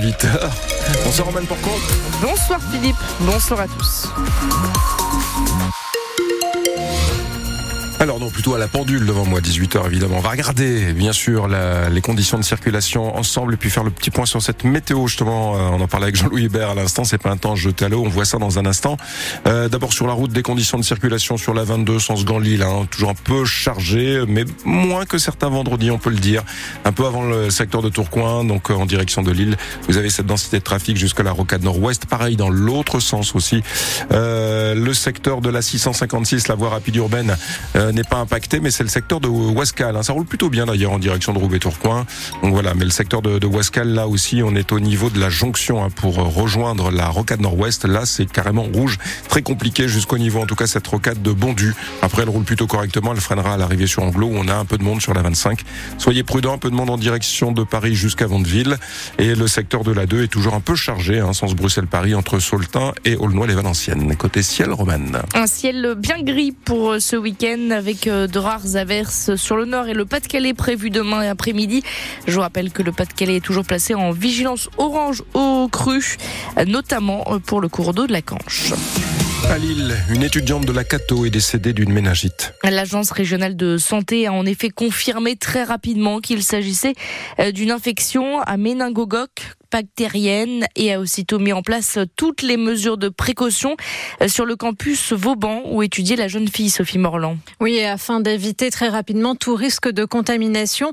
18h. Bonsoir Roman Porcon. Bonsoir Philippe, bonsoir à tous. Plutôt à la pendule devant moi, 18h évidemment. On va regarder bien sûr la, les conditions de circulation ensemble et puis faire le petit point sur cette météo justement. Euh, on en parlait avec Jean-Louis Hébert à l'instant, c'est pas un temps jeté à l'eau, on voit ça dans un instant. Euh, D'abord sur la route, des conditions de circulation sur la 22 sens Gand-Lille, hein, toujours un peu chargé, mais moins que certains vendredis, on peut le dire. Un peu avant le secteur de Tourcoing, donc euh, en direction de Lille, vous avez cette densité de trafic jusqu'à la rocade nord-ouest. Pareil dans l'autre sens aussi. Euh, le secteur de la 656, la voie rapide urbaine. N'est pas mais c'est le secteur de Wascal. Hein. Ça roule plutôt bien d'ailleurs en direction de Roubaix-Tourcoing. Donc voilà, mais le secteur de, de, Wascal, là aussi, on est au niveau de la jonction hein, pour rejoindre la rocade nord-ouest. Là, c'est carrément rouge, très compliqué jusqu'au niveau, en tout cas, cette rocade de Bondu. Après, elle roule plutôt correctement. Elle freinera à l'arrivée sur Anglo où on a un peu de monde sur la 25. Soyez prudents, un peu de monde en direction de Paris jusqu'à Vandeville. Et le secteur de la 2 est toujours un peu chargé, hein, sens Bruxelles-Paris, entre Saultin et Aulnoy-les-Valenciennes. Côté ciel, Romane. Un ciel bien gris pour ce week-end avec de rares averses sur le nord et le Pas-de-Calais prévu demain après-midi. Je vous rappelle que le Pas-de-Calais est toujours placé en vigilance orange au cru, notamment pour le cours d'eau de la Canche. À Lille, une étudiante de la Cato est décédée d'une méningite. L'agence régionale de santé a en effet confirmé très rapidement qu'il s'agissait euh, d'une infection à méningocoque bactérienne et a aussitôt mis en place toutes les mesures de précaution euh, sur le campus Vauban où étudiait la jeune fille Sophie Morland. Oui, et afin d'éviter très rapidement tout risque de contamination,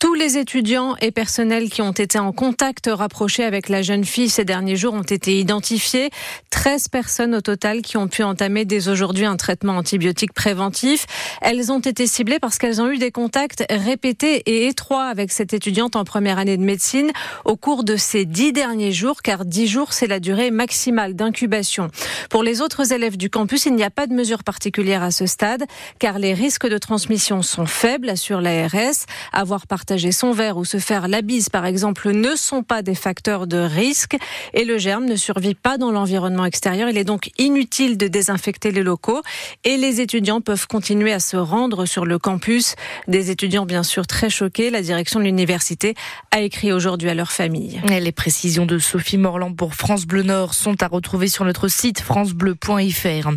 tous les étudiants et personnels qui ont été en contact rapproché avec la jeune fille ces derniers jours ont été identifiés. 13 personnes au total qui ont pu entamer dès aujourd'hui un traitement antibiotique préventif. Elles ont été ciblées parce qu'elles ont eu des contacts répétés et étroits avec cette étudiante en première année de médecine au cours de ces dix derniers jours, car dix jours, c'est la durée maximale d'incubation. Pour les autres élèves du campus, il n'y a pas de mesure particulière à ce stade, car les risques de transmission sont faibles, assure l'ARS. Avoir partager son verre ou se faire la bise, par exemple, ne sont pas des facteurs de risque et le germe ne survit pas dans l'environnement extérieur. Il est donc inutile de désinfecter les locaux et les étudiants peuvent continuer à se rendre sur le campus. Des étudiants, bien sûr, très choqués. La direction de l'université a écrit aujourd'hui à leur famille. Les précisions de Sophie Morland pour France Bleu Nord sont à retrouver sur notre site francebleu.fr.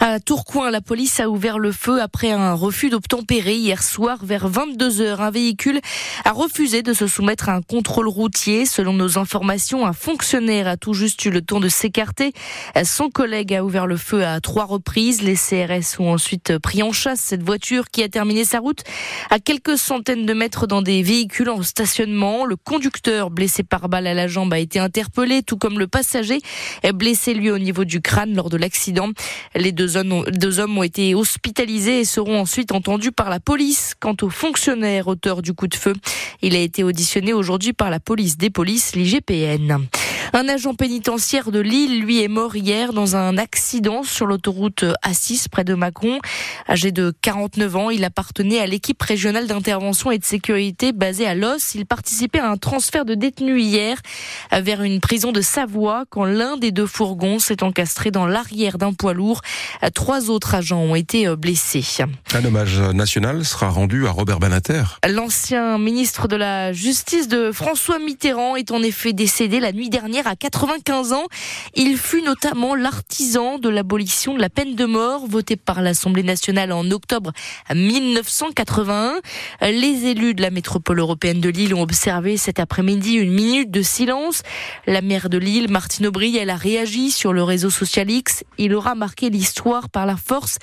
À Tourcoing, la police a ouvert le feu après un refus d'obtempérer hier soir vers 22 heures. Un véhicule a refusé de se soumettre à un contrôle routier. Selon nos informations, un fonctionnaire a tout juste eu le temps de s'écarter. Son collègue a ouvert le feu à trois reprises. Les CRS ont ensuite pris en chasse cette voiture qui a terminé sa route à quelques centaines de mètres dans des véhicules en stationnement. Le conducteur blessé par balle à la jambe a été interpellé, tout comme le passager blessé lui au niveau du crâne lors de l'accident. Les deux hommes, ont, été hospitalisés et seront ensuite entendus par la police. Quant au fonctionnaire auteur du coup de feu, il a été auditionné aujourd'hui par la police des polices, l'IGPN. Un agent pénitentiaire de Lille, lui, est mort hier dans un accident sur l'autoroute A6 près de Macron. Âgé de 49 ans, il appartenait à l'équipe régionale d'intervention et de sécurité basée à Los. Il participait à un transfert de détenus hier vers une prison de Savoie quand l'un des deux fourgons s'est encastré dans l'arrière d'un poids lourd. Trois autres agents ont été blessés. Un hommage national sera rendu à Robert Banater. L'ancien ministre de la Justice de François Mitterrand est en effet décédé la nuit dernière à 95 ans. Il fut notamment l'artisan de l'abolition de la peine de mort votée par l'Assemblée nationale en octobre 1981. Les élus de la métropole européenne de Lille ont observé cet après-midi une minute de silence. La maire de Lille, Martine Aubry, elle a réagi sur le réseau social X. Il aura marqué l'histoire par la force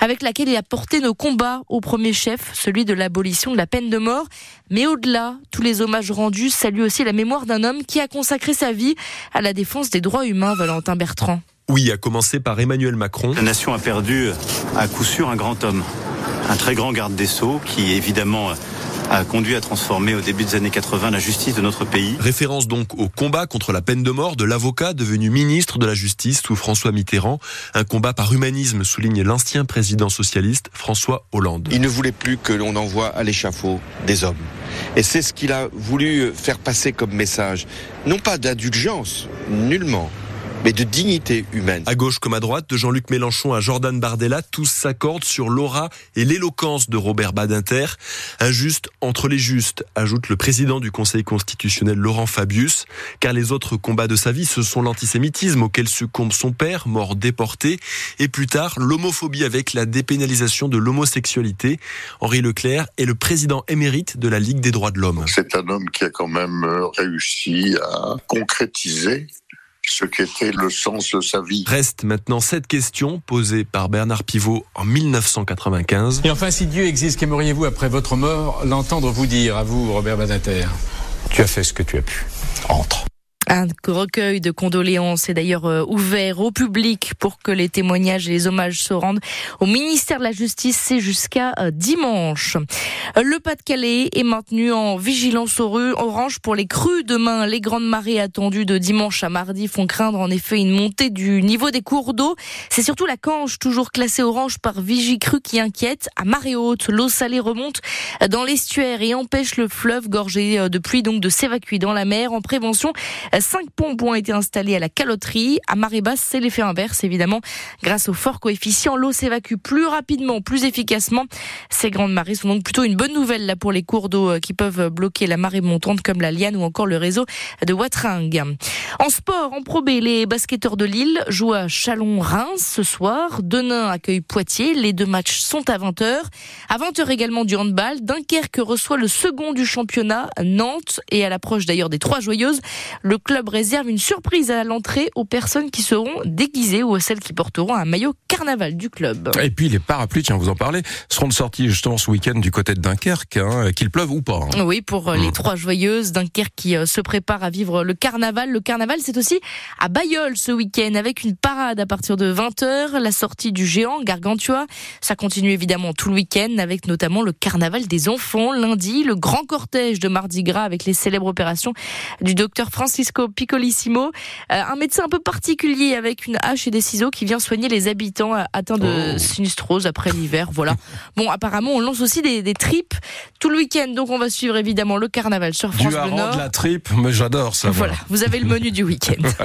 avec laquelle il a porté nos combats au premier chef, celui de l'abolition de la peine de mort. Mais au-delà, tous les hommages rendus saluent aussi la mémoire d'un homme qui a consacré sa vie à la défense des droits humains, Valentin Bertrand. Oui, à commencer par Emmanuel Macron. La nation a perdu à coup sûr un grand homme, un très grand garde des Sceaux qui évidemment a conduit à transformer au début des années 80 la justice de notre pays. Référence donc au combat contre la peine de mort de l'avocat devenu ministre de la Justice sous François Mitterrand. Un combat par humanisme, souligne l'ancien président socialiste François Hollande. Il ne voulait plus que l'on envoie à l'échafaud des hommes. Et c'est ce qu'il a voulu faire passer comme message. Non pas d'indulgence, nullement, mais de dignité humaine. À gauche comme à droite, de Jean-Luc Mélenchon à Jordan Bardella, tous s'accordent sur l'aura et l'éloquence de Robert Badinter. Injuste entre les justes, ajoute le président du Conseil constitutionnel Laurent Fabius, car les autres combats de sa vie, ce sont l'antisémitisme auquel succombe son père, mort déporté, et plus tard l'homophobie avec la dépénalisation de l'homosexualité. Henri Leclerc est le président émérite de la Ligue des droits de l'homme. C'est un homme qui a quand même euh, réussi à concrétiser ce qu'était le sens de sa vie. Reste maintenant cette question posée par Bernard Pivot en 1995. Et enfin, si Dieu existe, qu'aimeriez-vous après votre mort l'entendre vous dire, à vous, Robert Badinter Tu as fait ce que tu as pu. Entre. Un recueil de condoléances est d'ailleurs euh, ouvert au public pour que les témoignages et les hommages se rendent au ministère de la Justice. C'est jusqu'à euh, dimanche. Le Pas-de-Calais est maintenu en vigilance orange pour les crues. Demain, les grandes marées attendues de dimanche à mardi font craindre en effet une montée du niveau des cours d'eau. C'est surtout la Canche, toujours classée orange par Vigicru, qui inquiète. À marée haute, l'eau salée remonte dans l'estuaire et empêche le fleuve gorgé euh, de pluie donc de s'évacuer dans la mer. En prévention, Cinq pompes ont été installées à la caloterie. À marée basse, c'est l'effet inverse, évidemment. Grâce au fort coefficient, l'eau s'évacue plus rapidement, plus efficacement. Ces grandes marées sont donc plutôt une bonne nouvelle là pour les cours d'eau euh, qui peuvent bloquer la marée montante comme la Liane ou encore le réseau de Watring. En sport, en Pro les basketteurs de Lille jouent à Chalon-Reims ce soir. Denain accueille Poitiers. Les deux matchs sont à 20h. À 20h également du handball. Dunkerque reçoit le second du championnat, Nantes. Et à l'approche d'ailleurs des Trois Joyeuses, le club réserve une surprise à l'entrée aux personnes qui seront déguisées ou à celles qui porteront un maillot carnaval du club. Et puis les parapluies, tiens, vous en parlez, seront de sortie justement ce week-end du côté de Dunkerque, hein, qu'il pleuve ou pas. Hein. Oui, pour euh, les mmh. Trois Joyeuses, Dunkerque qui euh, se prépare à vivre le carnaval. Le carnaval, c'est aussi à Bayeul ce week-end avec une parade à partir de 20h, la sortie du géant Gargantua. Ça continue évidemment tout le week-end avec notamment le carnaval des enfants lundi, le grand cortège de Mardi Gras avec les célèbres opérations du docteur Francisco Piccolissimo, euh, un médecin un peu particulier avec une hache et des ciseaux qui vient soigner les habitants atteints de oh. sinistrose après l'hiver. Voilà. Bon, apparemment, on lance aussi des, des tripes tout le week-end, donc on va suivre évidemment le carnaval sur France du Bleu Nord. de la tripe, mais j'adore ça. Voilà, vous avez le menu du week-end.